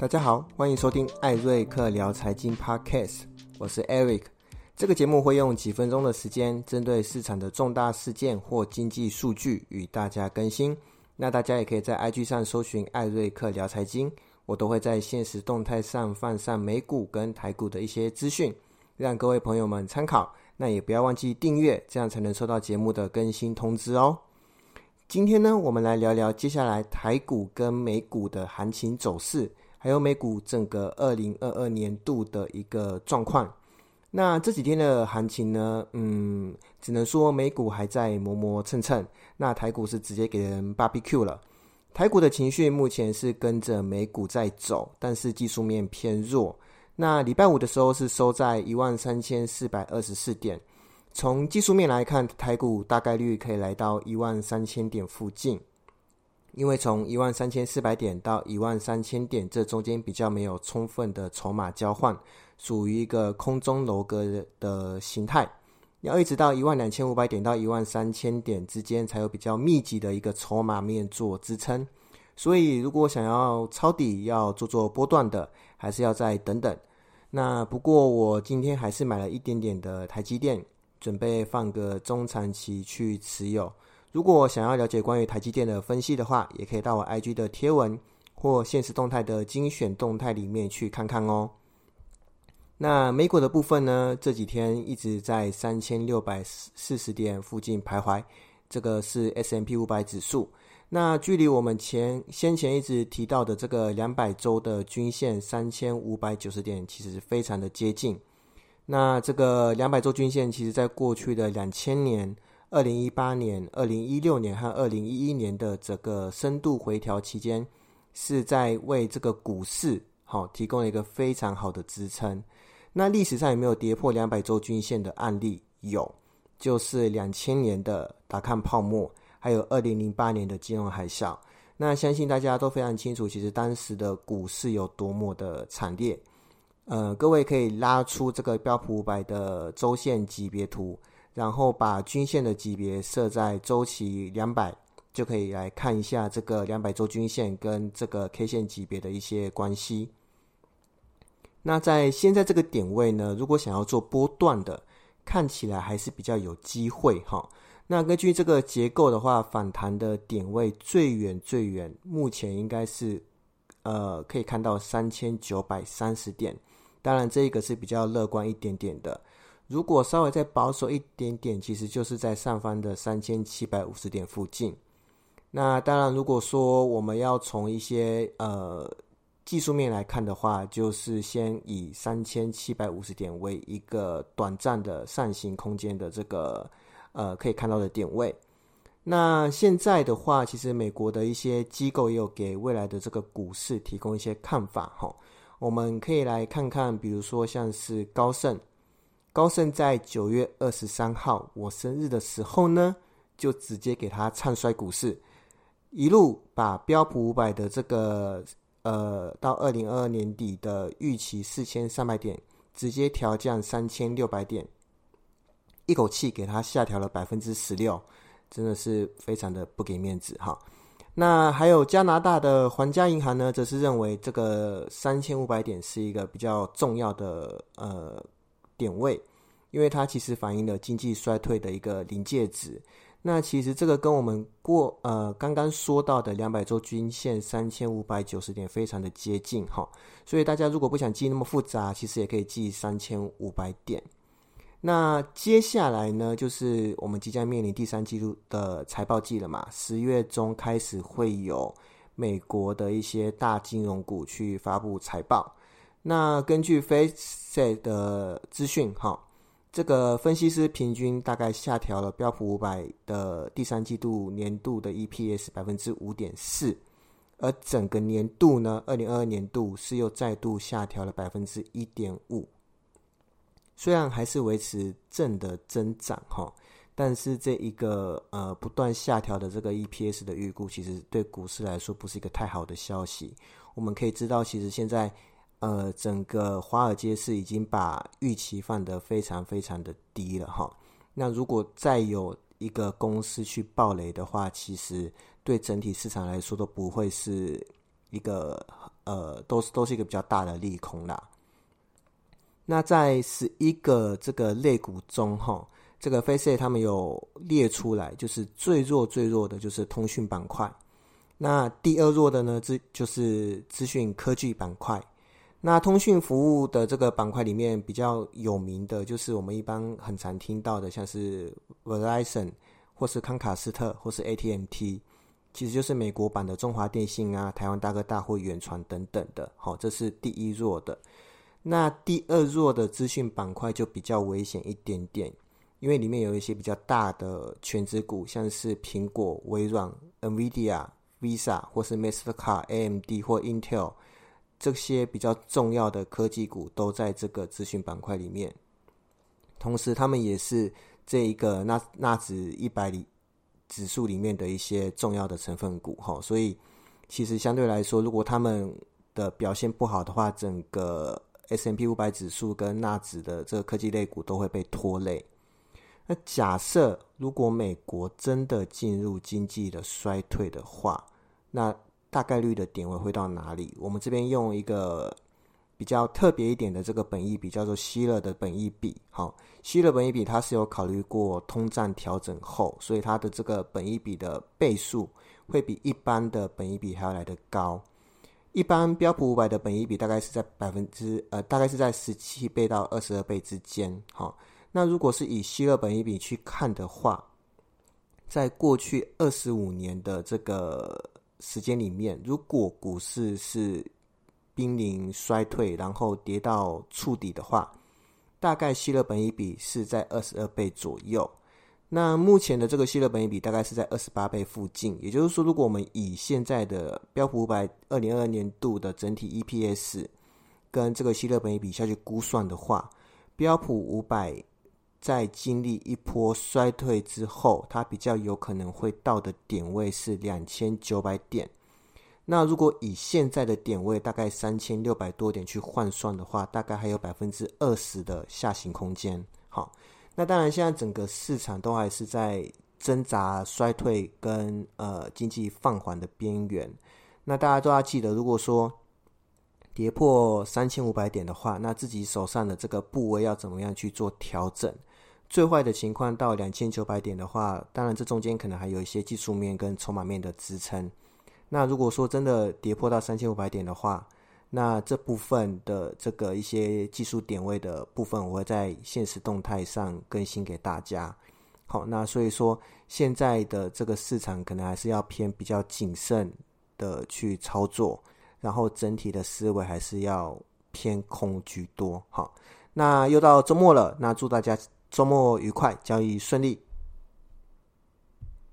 大家好，欢迎收听艾瑞克聊财经 Podcast，我是 Eric。这个节目会用几分钟的时间，针对市场的重大事件或经济数据与大家更新。那大家也可以在 IG 上搜寻艾瑞克聊财经，我都会在现实动态上放上美股跟台股的一些资讯，让各位朋友们参考。那也不要忘记订阅，这样才能收到节目的更新通知哦。今天呢，我们来聊聊接下来台股跟美股的行情走势。还有美股整个二零二二年度的一个状况，那这几天的行情呢，嗯，只能说美股还在磨磨蹭蹭，那台股是直接给人 BBQ 了。台股的情绪目前是跟着美股在走，但是技术面偏弱。那礼拜五的时候是收在一万三千四百二十四点，从技术面来看，台股大概率可以来到一万三千点附近。因为从一万三千四百点到一万三千点，这中间比较没有充分的筹码交换，属于一个空中楼阁的形态。要一直到一万两千五百点到一万三千点之间，才有比较密集的一个筹码面做支撑。所以，如果想要抄底，要做做波段的，还是要再等等。那不过，我今天还是买了一点点的台积电，准备放个中长期去持有。如果想要了解关于台积电的分析的话，也可以到我 IG 的贴文或现实动态的精选动态里面去看看哦。那美股的部分呢，这几天一直在三千六百四十点附近徘徊，这个是 S M P 五百指数。那距离我们前先前一直提到的这个两百周的均线三千五百九十点，其实非常的接近。那这个两百周均线，其实在过去的两千年。二零一八年、二零一六年和二零一一年的这个深度回调期间，是在为这个股市好提供了一个非常好的支撑。那历史上有没有跌破两百周均线的案例？有，就是两千年的达康泡沫，还有二零零八年的金融海啸。那相信大家都非常清楚，其实当时的股市有多么的惨烈。呃，各位可以拉出这个标普五百的周线级别图。然后把均线的级别设在周期两百，就可以来看一下这个两百周均线跟这个 K 线级别的一些关系。那在现在这个点位呢，如果想要做波段的，看起来还是比较有机会哈。那根据这个结构的话，反弹的点位最远最远，目前应该是呃可以看到三千九百三十点。当然，这一个是比较乐观一点点的。如果稍微再保守一点点，其实就是在上方的三千七百五十点附近。那当然，如果说我们要从一些呃技术面来看的话，就是先以三千七百五十点为一个短暂的上行空间的这个呃可以看到的点位。那现在的话，其实美国的一些机构也有给未来的这个股市提供一些看法哈。我们可以来看看，比如说像是高盛。高盛在九月二十三号我生日的时候呢，就直接给他唱衰股市，一路把标普五百的这个呃到二零二二年底的预期四千三百点，直接调降三千六百点，一口气给他下调了百分之十六，真的是非常的不给面子哈。那还有加拿大的皇家银行呢，则是认为这个三千五百点是一个比较重要的呃。点位，因为它其实反映了经济衰退的一个临界值。那其实这个跟我们过呃刚刚说到的两百周均线三千五百九十点非常的接近哈。所以大家如果不想记那么复杂，其实也可以记三千五百点。那接下来呢，就是我们即将面临第三季度的财报季了嘛。十月中开始会有美国的一些大金融股去发布财报。那根据 Face 的资讯，哈，这个分析师平均大概下调了标普五百的第三季度年度的 EPS 百分之五点四，而整个年度呢，二零二二年度是又再度下调了百分之一点五。虽然还是维持正的增长，哈，但是这一个呃不断下调的这个 EPS 的预估，其实对股市来说不是一个太好的消息。我们可以知道，其实现在。呃，整个华尔街是已经把预期放得非常非常的低了哈。那如果再有一个公司去暴雷的话，其实对整体市场来说都不会是一个呃，都是都是一个比较大的利空啦。那在十一个这个类股中，哈，这个 Face 他们有列出来，就是最弱最弱的就是通讯板块。那第二弱的呢，资就是资讯科技板块。那通讯服务的这个板块里面比较有名的就是我们一般很常听到的，像是 Verizon 或是康卡斯特或是 AT&T，其实就是美国版的中华电信啊、台湾大哥大或远传等等的。好，这是第一弱的。那第二弱的资讯板块就比较危险一点点，因为里面有一些比较大的全职股，像是苹果、微软、NVIDIA、Visa 或是 Mastercard、AMD 或 Intel。这些比较重要的科技股都在这个资讯板块里面，同时他们也是这一个纳纳指一百里指数里面的一些重要的成分股哈，所以其实相对来说，如果他们的表现不好的话，整个 S M P 五百指数跟纳指的这个科技类股都会被拖累。那假设如果美国真的进入经济的衰退的话，那大概率的点位会到哪里？我们这边用一个比较特别一点的这个本益比，叫做希勒的本益比。好，希勒本益比它是有考虑过通胀调整后，所以它的这个本益比的倍数会比一般的本益比还要来得高。一般标普五百的本益比大概是在百分之呃，大概是在十七倍到二十二倍之间。好，那如果是以希勒本益比去看的话，在过去二十五年的这个。时间里面，如果股市是濒临衰退，然后跌到触底的话，大概希勒本益比是在二十二倍左右。那目前的这个希勒本益比大概是在二十八倍附近。也就是说，如果我们以现在的标普五百二零二二年度的整体 EPS 跟这个希勒本益比下去估算的话，标普五百。在经历一波衰退之后，它比较有可能会到的点位是两千九百点。那如果以现在的点位大概三千六百多点去换算的话，大概还有百分之二十的下行空间。好，那当然现在整个市场都还是在挣扎衰退跟呃经济放缓的边缘。那大家都要记得，如果说跌破三千五百点的话，那自己手上的这个部位要怎么样去做调整？最坏的情况到两千九百点的话，当然这中间可能还有一些技术面跟筹码面的支撑。那如果说真的跌破到三千五百点的话，那这部分的这个一些技术点位的部分，我会在现实动态上更新给大家。好，那所以说现在的这个市场可能还是要偏比较谨慎的去操作，然后整体的思维还是要偏空居多。好，那又到周末了，那祝大家。周末愉快，交易顺利。